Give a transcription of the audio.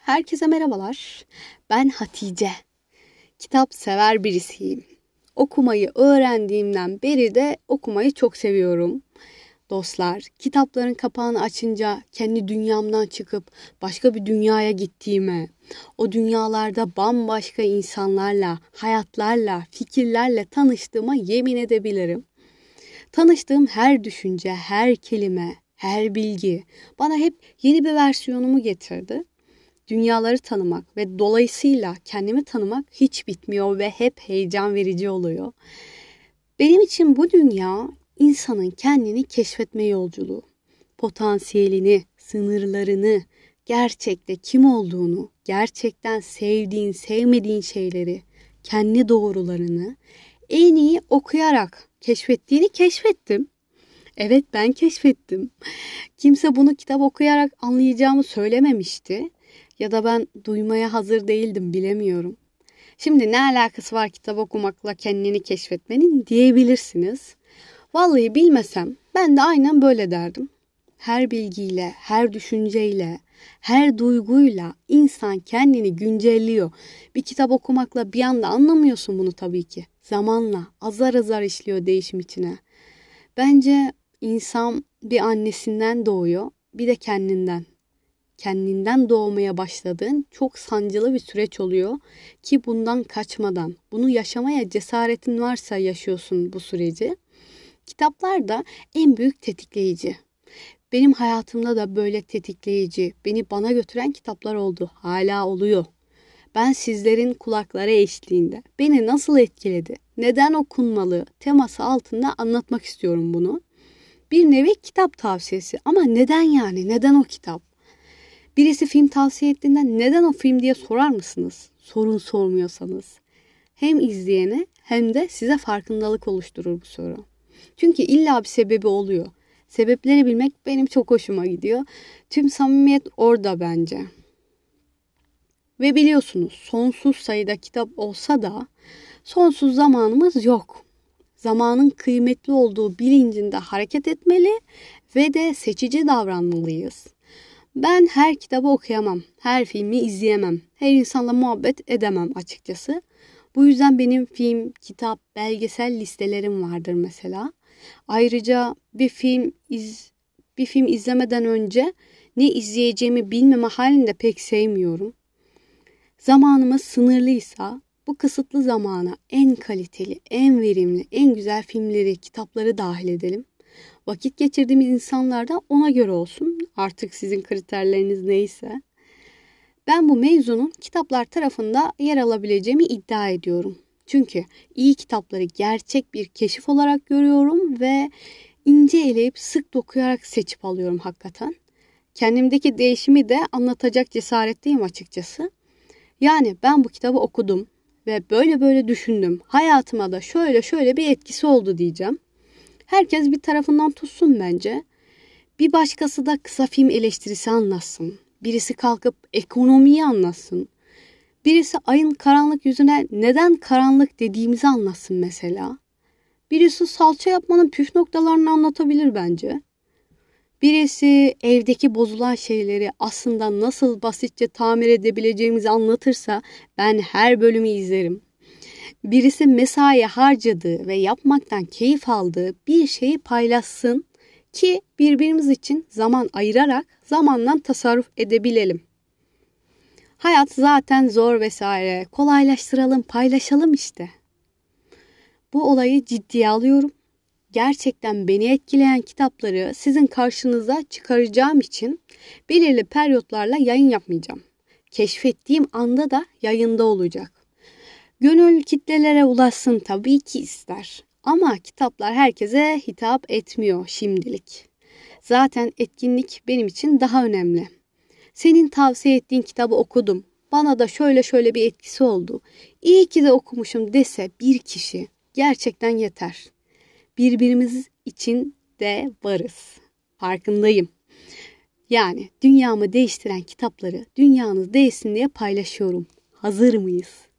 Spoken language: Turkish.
Herkese merhabalar. Ben Hatice. Kitap sever birisiyim. Okumayı öğrendiğimden beri de okumayı çok seviyorum. Dostlar, kitapların kapağını açınca kendi dünyamdan çıkıp başka bir dünyaya gittiğime, o dünyalarda bambaşka insanlarla, hayatlarla, fikirlerle tanıştığıma yemin edebilirim. Tanıştığım her düşünce, her kelime, her bilgi bana hep yeni bir versiyonumu getirdi. Dünyaları tanımak ve dolayısıyla kendimi tanımak hiç bitmiyor ve hep heyecan verici oluyor. Benim için bu dünya insanın kendini keşfetme yolculuğu. Potansiyelini, sınırlarını, gerçekte kim olduğunu, gerçekten sevdiğin, sevmediğin şeyleri, kendi doğrularını en iyi okuyarak keşfettiğini keşfettim. Evet ben keşfettim. Kimse bunu kitap okuyarak anlayacağımı söylememişti. Ya da ben duymaya hazır değildim bilemiyorum. Şimdi ne alakası var kitap okumakla kendini keşfetmenin diyebilirsiniz. Vallahi bilmesem ben de aynen böyle derdim. Her bilgiyle, her düşünceyle, her duyguyla insan kendini güncelliyor. Bir kitap okumakla bir anda anlamıyorsun bunu tabii ki. Zamanla azar azar işliyor değişim içine. Bence insan bir annesinden doğuyor, bir de kendinden. Kendinden doğmaya başladığın çok sancılı bir süreç oluyor ki bundan kaçmadan, bunu yaşamaya cesaretin varsa yaşıyorsun bu süreci. Kitaplar da en büyük tetikleyici. Benim hayatımda da böyle tetikleyici, beni bana götüren kitaplar oldu. Hala oluyor. Ben sizlerin kulakları eşliğinde beni nasıl etkiledi, neden okunmalı teması altında anlatmak istiyorum bunu. Bir nevi kitap tavsiyesi ama neden yani? Neden o kitap? Birisi film tavsiye ettiğinde neden o film diye sorar mısınız? Sorun sormuyorsanız. Hem izleyene hem de size farkındalık oluşturur bu soru. Çünkü illa bir sebebi oluyor. Sebepleri bilmek benim çok hoşuma gidiyor. Tüm samimiyet orada bence. Ve biliyorsunuz sonsuz sayıda kitap olsa da sonsuz zamanımız yok. Zamanın kıymetli olduğu bilincinde hareket etmeli ve de seçici davranmalıyız. Ben her kitabı okuyamam, her filmi izleyemem, her insanla muhabbet edemem açıkçası. Bu yüzden benim film, kitap, belgesel listelerim vardır mesela. Ayrıca bir film iz bir film izlemeden önce ne izleyeceğimi bilmeme halinde pek sevmiyorum. Zamanımız sınırlıysa bu kısıtlı zamana en kaliteli, en verimli, en güzel filmleri, kitapları dahil edelim. Vakit geçirdiğimiz insanlar da ona göre olsun. Artık sizin kriterleriniz neyse. Ben bu mevzunun kitaplar tarafında yer alabileceğimi iddia ediyorum. Çünkü iyi kitapları gerçek bir keşif olarak görüyorum ve ince eleyip sık dokuyarak seçip alıyorum hakikaten. Kendimdeki değişimi de anlatacak cesaretteyim açıkçası. Yani ben bu kitabı okudum ve böyle böyle düşündüm. Hayatıma da şöyle şöyle bir etkisi oldu diyeceğim. Herkes bir tarafından tutsun bence. Bir başkası da kısa film eleştirisi anlatsın. Birisi kalkıp ekonomiyi anlatsın. Birisi ayın karanlık yüzüne neden karanlık dediğimizi anlatsın mesela. Birisi salça yapmanın püf noktalarını anlatabilir bence. Birisi evdeki bozulan şeyleri aslında nasıl basitçe tamir edebileceğimizi anlatırsa ben her bölümü izlerim. Birisi mesai harcadığı ve yapmaktan keyif aldığı bir şeyi paylaşsın ki birbirimiz için zaman ayırarak zamandan tasarruf edebilelim. Hayat zaten zor vesaire. Kolaylaştıralım, paylaşalım işte. Bu olayı ciddiye alıyorum. Gerçekten beni etkileyen kitapları sizin karşınıza çıkaracağım için belirli periyotlarla yayın yapmayacağım. Keşfettiğim anda da yayında olacak. Gönül kitlelere ulaşsın tabii ki ister. Ama kitaplar herkese hitap etmiyor şimdilik. Zaten etkinlik benim için daha önemli. Senin tavsiye ettiğin kitabı okudum. Bana da şöyle şöyle bir etkisi oldu. İyi ki de okumuşum dese bir kişi gerçekten yeter. Birbirimiz için de varız. Farkındayım. Yani dünyamı değiştiren kitapları dünyanız değişsin diye paylaşıyorum. Hazır mıyız?